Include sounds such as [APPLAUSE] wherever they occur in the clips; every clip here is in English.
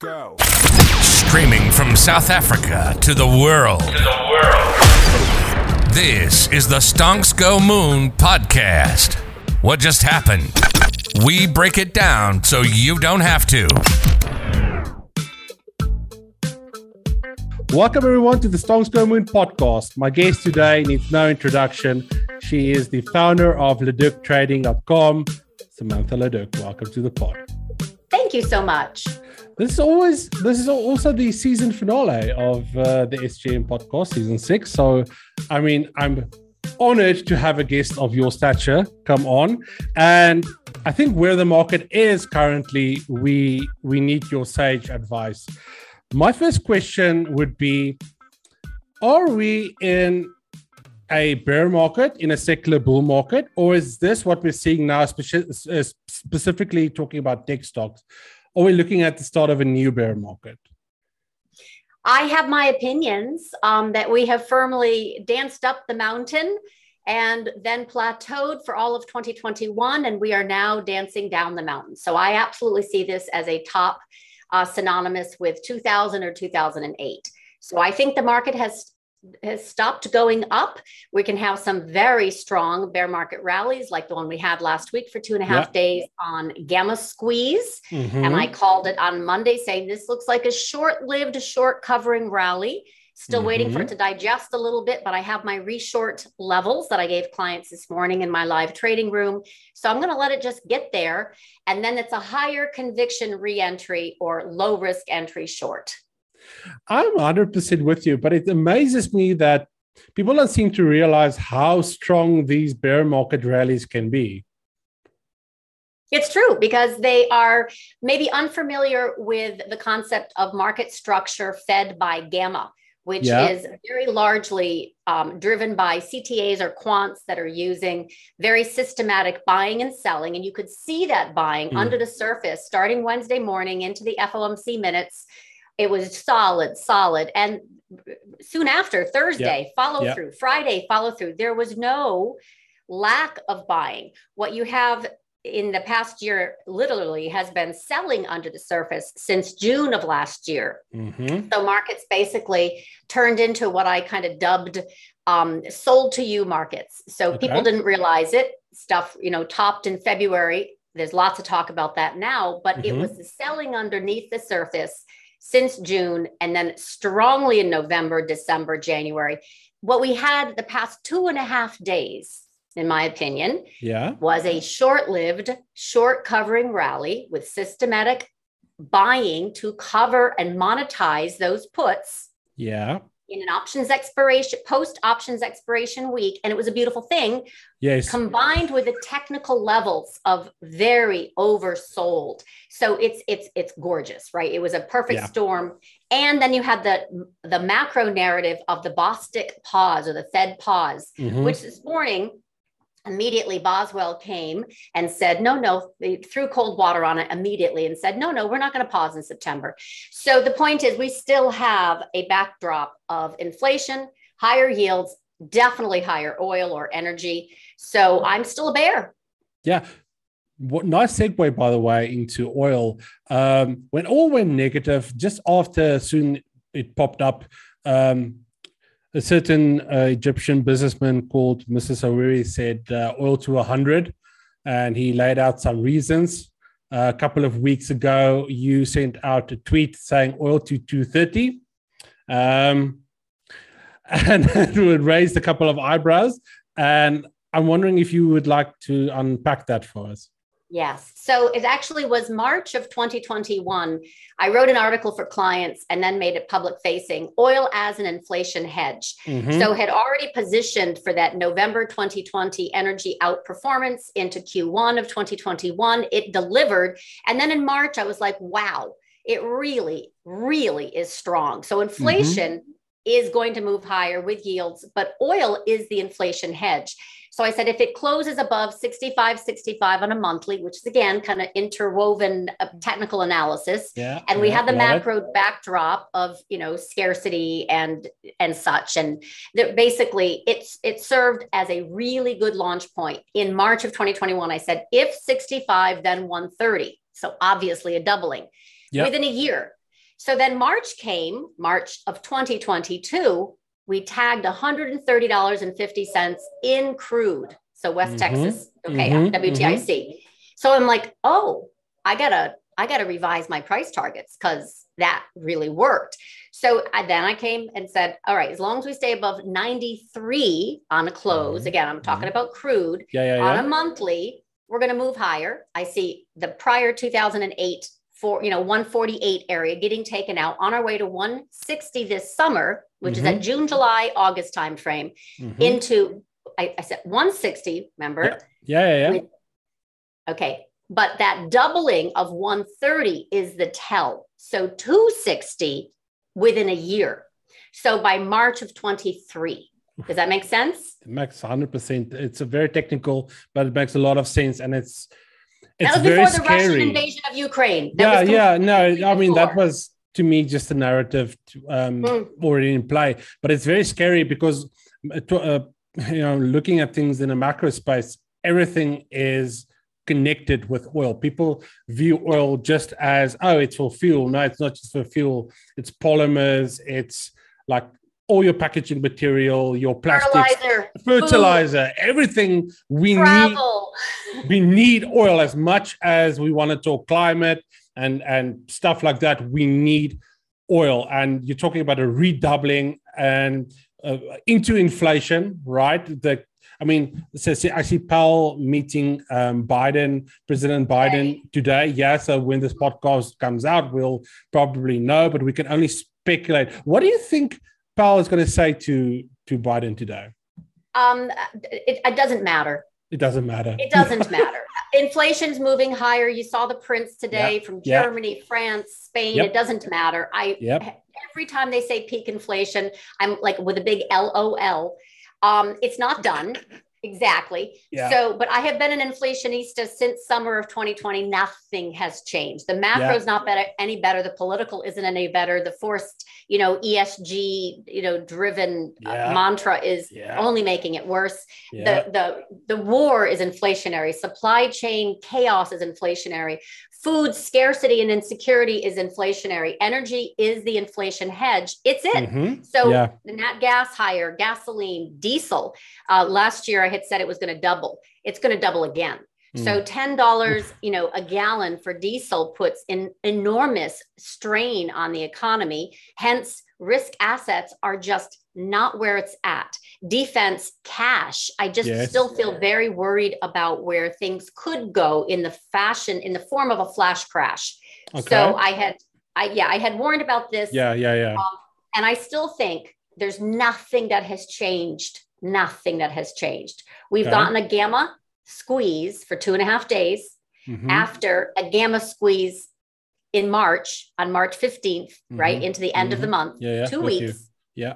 Go. Streaming from South Africa to the world. To the world. This is the Stonks Go Moon podcast. What just happened? We break it down so you don't have to. Welcome everyone to the Stonks Go Moon podcast. My guest today needs no introduction. She is the founder of LaDucTrading.com. Samantha LaDuc, welcome to the pod. Thank you so much. This is always this is also the season finale of uh, the SGM podcast, season six. So, I mean, I'm honored to have a guest of your stature come on, and I think where the market is currently, we we need your sage advice. My first question would be: Are we in a bear market in a secular bull market, or is this what we're seeing now, uh, specifically talking about tech stocks? Or are we looking at the start of a new bear market? I have my opinions um, that we have firmly danced up the mountain and then plateaued for all of 2021, and we are now dancing down the mountain. So I absolutely see this as a top uh, synonymous with 2000 or 2008. So I think the market has has stopped going up. We can have some very strong bear market rallies, like the one we had last week for two and a half days on Gamma Squeeze. Mm-hmm. And I called it on Monday saying this looks like a short lived, short covering rally. Still mm-hmm. waiting for it mm-hmm. to digest a little bit, but I have my reshort levels that I gave clients this morning in my live trading room. So I'm going to let it just get there. And then it's a higher conviction re entry or low risk entry short. I'm 100% with you, but it amazes me that people don't seem to realize how strong these bear market rallies can be. It's true because they are maybe unfamiliar with the concept of market structure fed by gamma, which yeah. is very largely um, driven by CTAs or quants that are using very systematic buying and selling. And you could see that buying mm. under the surface starting Wednesday morning into the FOMC minutes it was solid, solid. And soon after, Thursday, yeah. follow yeah. through, Friday, follow through. There was no lack of buying. What you have in the past year literally has been selling under the surface since June of last year. Mm-hmm. So markets basically turned into what I kind of dubbed um, sold to you markets. So okay. people didn't realize it. Stuff, you know, topped in February. There's lots of talk about that now, but mm-hmm. it was the selling underneath the surface since June and then strongly in November, December, January. What we had the past two and a half days, in my opinion, yeah. was a short lived, short covering rally with systematic buying to cover and monetize those puts. Yeah in an options expiration post options expiration week and it was a beautiful thing yes combined with the technical levels of very oversold so it's it's it's gorgeous right it was a perfect yeah. storm and then you had the the macro narrative of the bostic pause or the fed pause mm-hmm. which this morning immediately boswell came and said no no they threw cold water on it immediately and said no no we're not going to pause in september. So the point is we still have a backdrop of inflation higher yields definitely higher oil or energy. So i'm still a bear. Yeah. What nice segue by the way into oil. Um, when all went negative just after soon it popped up um, a certain uh, Egyptian businessman called Mr. Sawiri said uh, oil to 100, and he laid out some reasons. Uh, a couple of weeks ago, you sent out a tweet saying oil to 230. Um, [LAUGHS] and it would raise a couple of eyebrows. And I'm wondering if you would like to unpack that for us. Yes. So it actually was March of 2021. I wrote an article for clients and then made it public facing oil as an inflation hedge. Mm-hmm. So had already positioned for that November 2020 energy outperformance into Q1 of 2021. It delivered. And then in March, I was like, wow, it really, really is strong. So inflation mm-hmm. Is going to move higher with yields, but oil is the inflation hedge. So I said, if it closes above 65, 65 on a monthly, which is again kind of interwoven uh, technical analysis. Yeah, and we yeah, have the macro it. backdrop of, you know, scarcity and, and such. And that basically it's, it served as a really good launch point in March of 2021. I said, if 65, then 130. So obviously a doubling yep. within a year So then March came, March of 2022, we tagged $130.50 in crude. So West mm-hmm. Texas, okay, mm-hmm. WTIC. Mm-hmm. So I'm like, oh, I gotta, I gotta revise my price targets because that really worked. So I, then I came and said, all right, as long as we stay above 93 on a close, mm-hmm. again, I'm talking mm-hmm. about crude yeah, yeah, on a monthly, we're to move higher. I see the prior 2008 for you know 148 area getting taken out on our way to 160 this summer, which mm-hmm. is at June, July, August timeframe, mm-hmm. into I, I, said 160. Remember? Yeah, yeah, yeah. Okay, but that doubling of 130 is the tell. So 260 within a year. So by March of 23. Does that make sense? It makes 100%. It's a very technical, but it makes a lot of sense. And it's that was before the scary. Russian invasion of Ukraine. That yeah, yeah. No, I mean, that was to me just a narrative to, um, mm. already in play. But it's very scary because, uh, you know, looking at things in a macro space, everything is connected with oil. People view oil just as, oh, it's for fuel. No, it's not just for fuel. It's polymers. It's like all your packaging material, your plastics, fertilizer, fertilizer everything we Travel. need. We need oil as much as we want to talk climate and and stuff like that. We need oil, and you're talking about a redoubling and uh, into inflation, right? The I mean, so I see Powell meeting um, Biden, President Biden today. Yeah, so when this podcast comes out, we'll probably know, but we can only speculate. What do you think Powell is going to say to to Biden today? Um, it, it doesn't matter. It doesn't matter. It doesn't [LAUGHS] matter. Inflation's moving higher. You saw the prints today yep. from Germany, yep. France, Spain. Yep. It doesn't matter. I every time they say peak inflation, I'm like with a big LOL. Um, it's not done. Exactly. Yeah. So, but I have been an inflationista since summer of 2020. Nothing has changed. The macro is yeah. not better, any better. The political isn't any better. The forced, you know, ESG, you know, driven uh, yeah. uh, mantra is only making it worse. The the the war is inflationary. Supply chain chaos is inflationary food scarcity and insecurity is inflationary. Energy is the inflation hedge. It's it. Mm-hmm. So yeah. the nat gas higher, gasoline, diesel. Uh, last year I had said it was going to double. It's going to double again. Mm. So ten dollars, you know, a gallon for diesel puts an enormous strain on the economy. Hence, risk assets are just not where it's at. Defense, cash. I just yes. still feel very worried about where things could go in the fashion, in the form of a flash crash. Okay. So I had, I yeah, I had warned about this. Yeah, yeah, yeah. Um, and I still think there's nothing that has changed. Nothing that has changed. We've okay. gotten a gamma squeeze for two and a half days mm-hmm. after a gamma squeeze in March on March 15th, mm-hmm. right into the end mm-hmm. of the mm-hmm. month, yeah, yeah, two weeks. You. Yeah.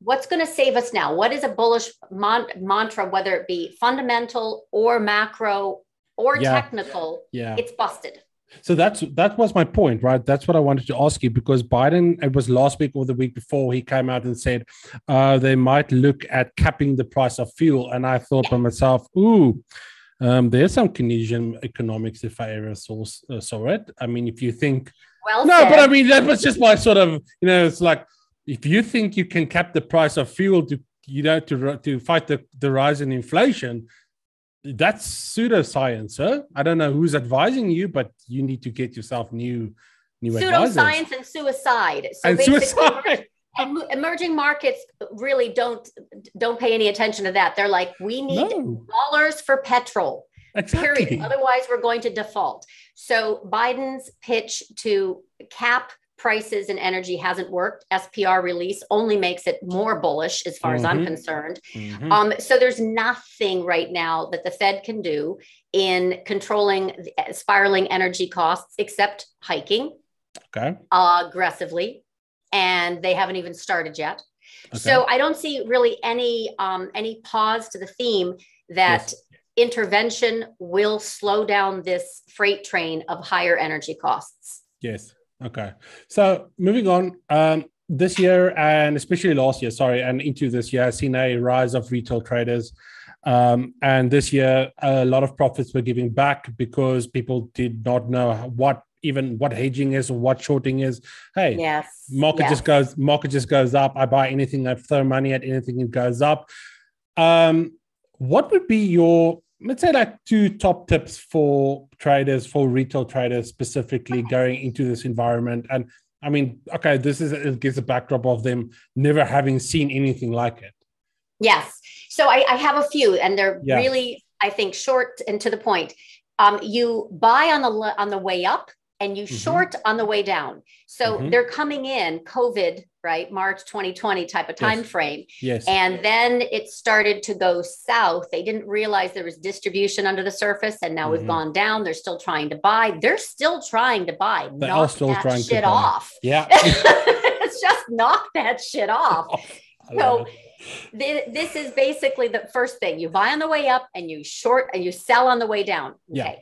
What's going to save us now? What is a bullish mon- mantra, whether it be fundamental or macro or yeah. technical? Yeah. It's busted. So that's that was my point, right? That's what I wanted to ask you because Biden, it was last week or the week before, he came out and said uh, they might look at capping the price of fuel, and I thought yeah. by myself, ooh, um, there's some Keynesian economics if I ever saw, uh, saw it. I mean, if you think, well, no, said. but I mean that was just my sort of, you know, it's like if you think you can cap the price of fuel to, you know, to to fight the the rise in inflation, that's pseudoscience, sir. I don't know who's advising you, but you need to get yourself new new pseudoscience advisors. and suicide. So and suicide [LAUGHS] and emerging markets really don't don't pay any attention to that. They're like, we need no. dollars for petrol. Exactly. Period. Otherwise, we're going to default. So Biden's pitch to cap prices and energy hasn't worked. SPR release only makes it more bullish as far mm-hmm. as I'm mm-hmm. concerned. Mm-hmm. Um, so there's nothing right now that the Fed can do in controlling spiraling energy costs except hiking okay. aggressively and they haven't even started yet. Okay. So I don't see really any um, any pause to the theme that yes. intervention will slow down this freight train of higher energy costs. Yes. Okay. So moving on, um, this year and especially last year, sorry, and into this year, I've seen a rise of retail traders. Um, and this year, a lot of profits were giving back because people did not know what even what hedging is or what shorting is. Hey, yes, market yes. just goes market just goes up. I buy anything, I throw money at anything, it goes up. Um, what would be your let's say like two top tips for traders for retail traders specifically going into this environment and i mean okay this is it gives a backdrop of them never having seen anything like it yes so i, I have a few and they're Yeah. really i think short and to the point um, you buy on the on the way up and you Mhm. short on the way down so Mhm. they're coming in covid right march 2020 type of time Yes. frame yes And then it started to go south. They didn't realize there was distribution under the surface, and now Mhm. we've gone down. They're still trying to buy. They're still trying to buy. They knock still that trying to shit buy. off. yeah [LAUGHS] it's just knock that shit off. [LAUGHS] So. This is basically the first thing. You buy on the way up, and you short, and you sell on the way down. Yeah.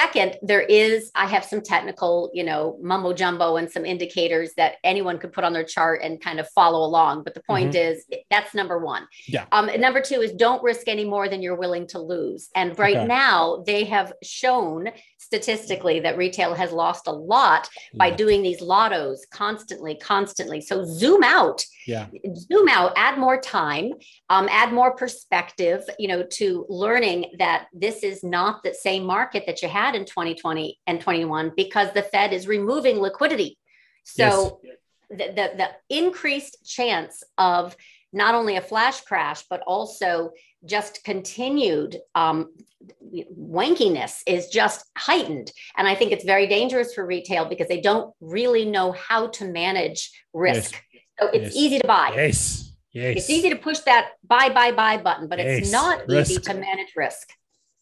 Second, there is, I have some technical, you know, mumbo jumbo and some indicators that anyone could put on their chart and kind of follow along. But the point is, that's number one. Mm-hmm. Yeah. Um, number two is don't risk any more than you're willing to lose. And right Okay. now, they have shown statistically that retail has lost a lot by Yeah. doing these lottos constantly, constantly. So zoom out yeah zoom out add more time um, add more perspective you know to learning that this is not the same market that you had in 2020 and 21 because the fed is removing liquidity so the, the, the increased chance of not only a flash crash but also just continued um, wankiness is just heightened and i think it's very dangerous for retail because they don't really know how to manage risk so it's Yes. easy to buy yes yes it's easy to push that buy, buy, buy button, but it's Yes, not easy to manage risk.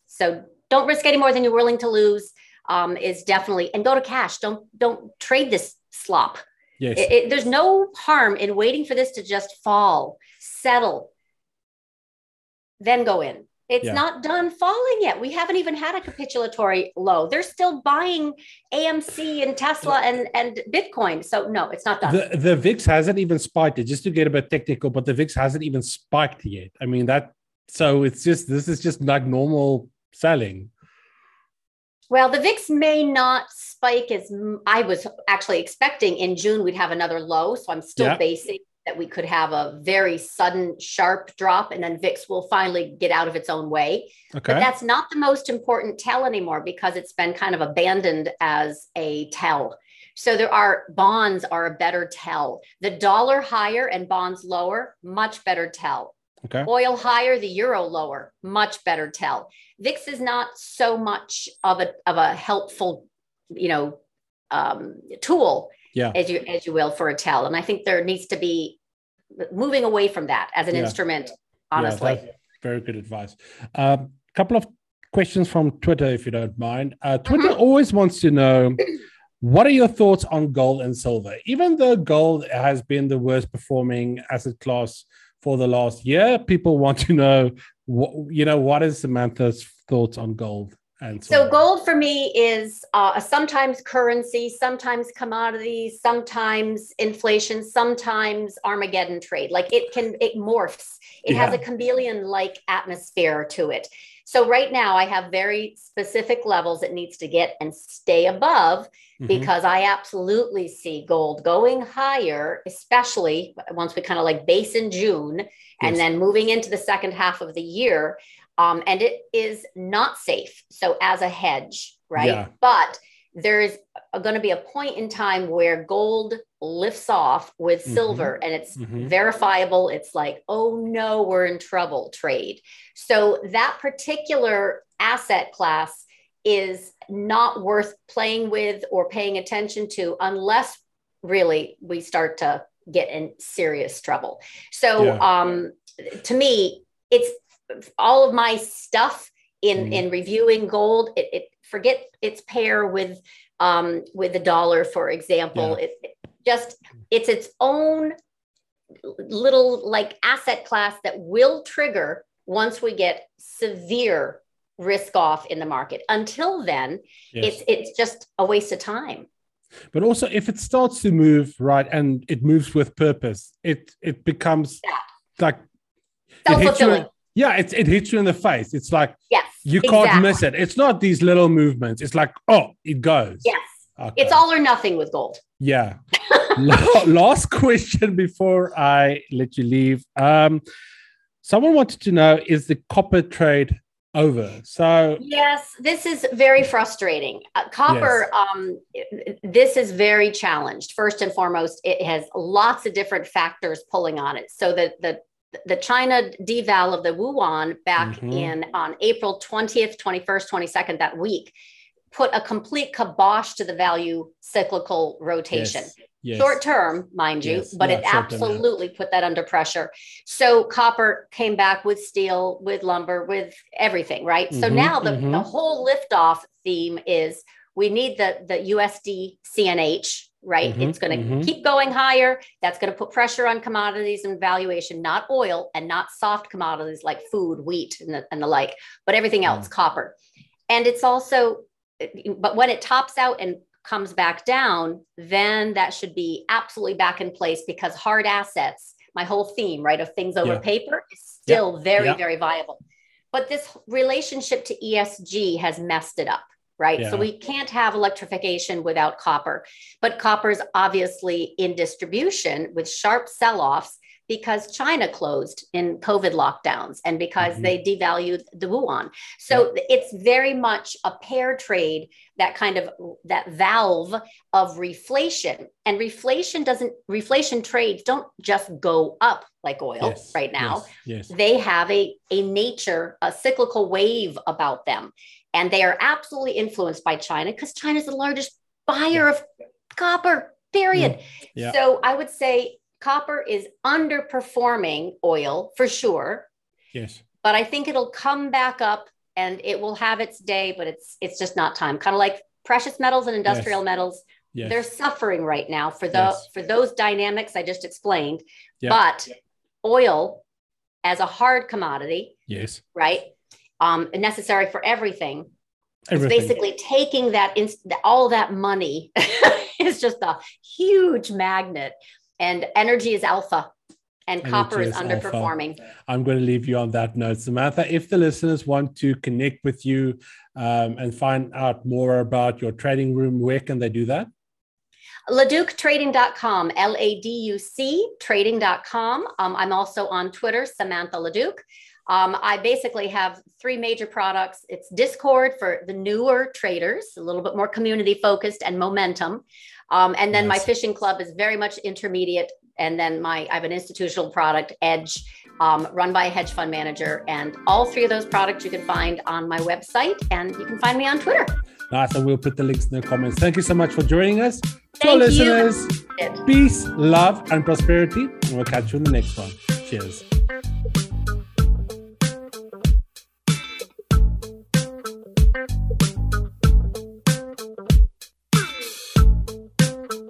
So don't risk any more than you're willing to lose. Um, is definitely and go to cash. Don't don't trade this slop. Yes It- it- there's no harm in waiting for this to just fall, settle, then go in. It's Yeah. not done falling yet. We haven't even had a capitulatory low. They're still buying AMC and Tesla and and Bitcoin. So no, it's not done. the, the VIX hasn't even spiked it. Just to get a bit technical, but the VIX hasn't even spiked yet. I mean that. So it's just this is just like normal selling. Well, the VIX may not spike as I was actually expecting in June. We'd have another low, so I'm still Yeah. basing that we could have a very sudden, sharp drop, and then VIX will finally get out of its own way. Okay. But that's not the most important tell anymore because it's been kind of abandoned as a tell. So there are bonds are a better tell. The dollar higher and bonds lower, much better tell. Okay. Oil higher, the euro lower, much better tell. VIX is not so much of a of a helpful, you know, um, tool Yeah. as you as you will for a tell. And I think there needs to be moving away from that as an Yeah. instrument. Honestly, that's very good advice. A um, couple of questions from Twitter, if you don't mind. Uh, Twitter Mm-hmm. always wants to know what are your thoughts on gold and silver? Even though gold has been the worst performing asset class for the last year, people want to know, what, you know, what is Samantha's thoughts on gold and silver? So gold for me is uh, sometimes currency, sometimes commodity, sometimes inflation, sometimes Armageddon trade. Like it can, it morphs. It has a chameleon-like atmosphere to it. So right now I have very specific levels it needs to get and stay above Mhm. because I absolutely see gold going higher, especially once we kind of like base in June and then moving into the second half of the year. Um, and it is not safe. So, as a hedge, right? Yeah. But there's going to be a point in time where gold lifts off with Mhm. silver and it's Mhm. verifiable. It's like, oh no, we're in trouble trade. So, that particular asset class is not worth playing with or paying attention to unless really we start to get in serious trouble. So Yeah. um to me it's all of my stuff in Mm. in reviewing gold it, it forget its pair with um with the dollar for example Yeah. it, just it's its own little like asset class that will trigger once we get severe risk off in the market until then Yes. it's it's just a waste of time but also if it starts to move right and it moves with purpose, it it becomes Yeah. like it hits you yeah, it, it hits you in the face. It's like you can't miss it. It's not these little movements. It's like, oh, it goes. yes Okay. It's all or nothing with gold. Yeah. [LAUGHS] Last question before I let you leave. Um, someone wanted to know is the copper trade over? So yes, this is very frustrating. Uh, copper, yes. um, this is very challenged. First and foremost, it has lots of different factors pulling on it. So that the the China deval of the yuan back mm-hmm. in on April 20th, 21st, 22nd, that week put a complete kibosh to the value cyclical rotation. Yes. Yes. Short term, mind you, yes. but yeah, it absolutely put that under pressure. So copper came back with steel, with lumber, with everything, right? Mm-hmm, so now the, mm-hmm. the whole liftoff theme is we need the, the USD CNH, right? Mm-hmm, it's going to mm-hmm. keep going higher. That's going to put pressure on commodities and valuation, not oil and not soft commodities like food, wheat, and the, and the like, but everything else, mm. copper. And it's also but when it tops out and comes back down, then that should be absolutely back in place because hard assets, my whole theme, right, of things over yeah. paper is still yeah. very, yeah. very viable. But this relationship to ESG has messed it up, right? So we can't have electrification without copper. But copper is obviously in distribution with sharp sell offs because China closed in COVID lockdowns and because mm-hmm. they devalued the yuan. So yeah. it's very much a pair trade, that kind of that valve of reflation. And reflation doesn't reflation trades don't just go up like oil yes. right now. Yes. yes. They have a, a nature, a cyclical wave about them. And they are absolutely influenced by China because China is the largest buyer yeah. of copper, period. Yeah. So I would say copper is underperforming oil for sure. Yes. But I think it'll come back up and it will have its day, but it's it's just not time. Kind of like precious metals and industrial yes. metals. Yes. They're suffering right now for the yes. for those dynamics I just explained. Yep. But oil as a hard commodity, yes, right, um, necessary for everything. everything. It's basically taking that in, all that money [LAUGHS] is just a huge magnet and energy is alpha and energy copper is, is underperforming. Alpha. I'm going to leave you on that note. Samantha, if the listeners want to connect with you um, and find out more about your trading room, where can they do that? LaducTrading.com, L A D U C trading.com. Um, I'm also on Twitter, Samantha LaDuc. Um, I basically have three major products. It's Discord for the newer traders, a little bit more community focused and momentum. Um, and then nice. my fishing club is very much intermediate. And then my I have an institutional product, Edge, um, run by a hedge fund manager. And all three of those products you can find on my website, and you can find me on Twitter. Nice, and we'll put the links in the comments. Thank you so much for joining us. To our listeners, peace, love, and prosperity. And we'll catch you in the next one. Cheers.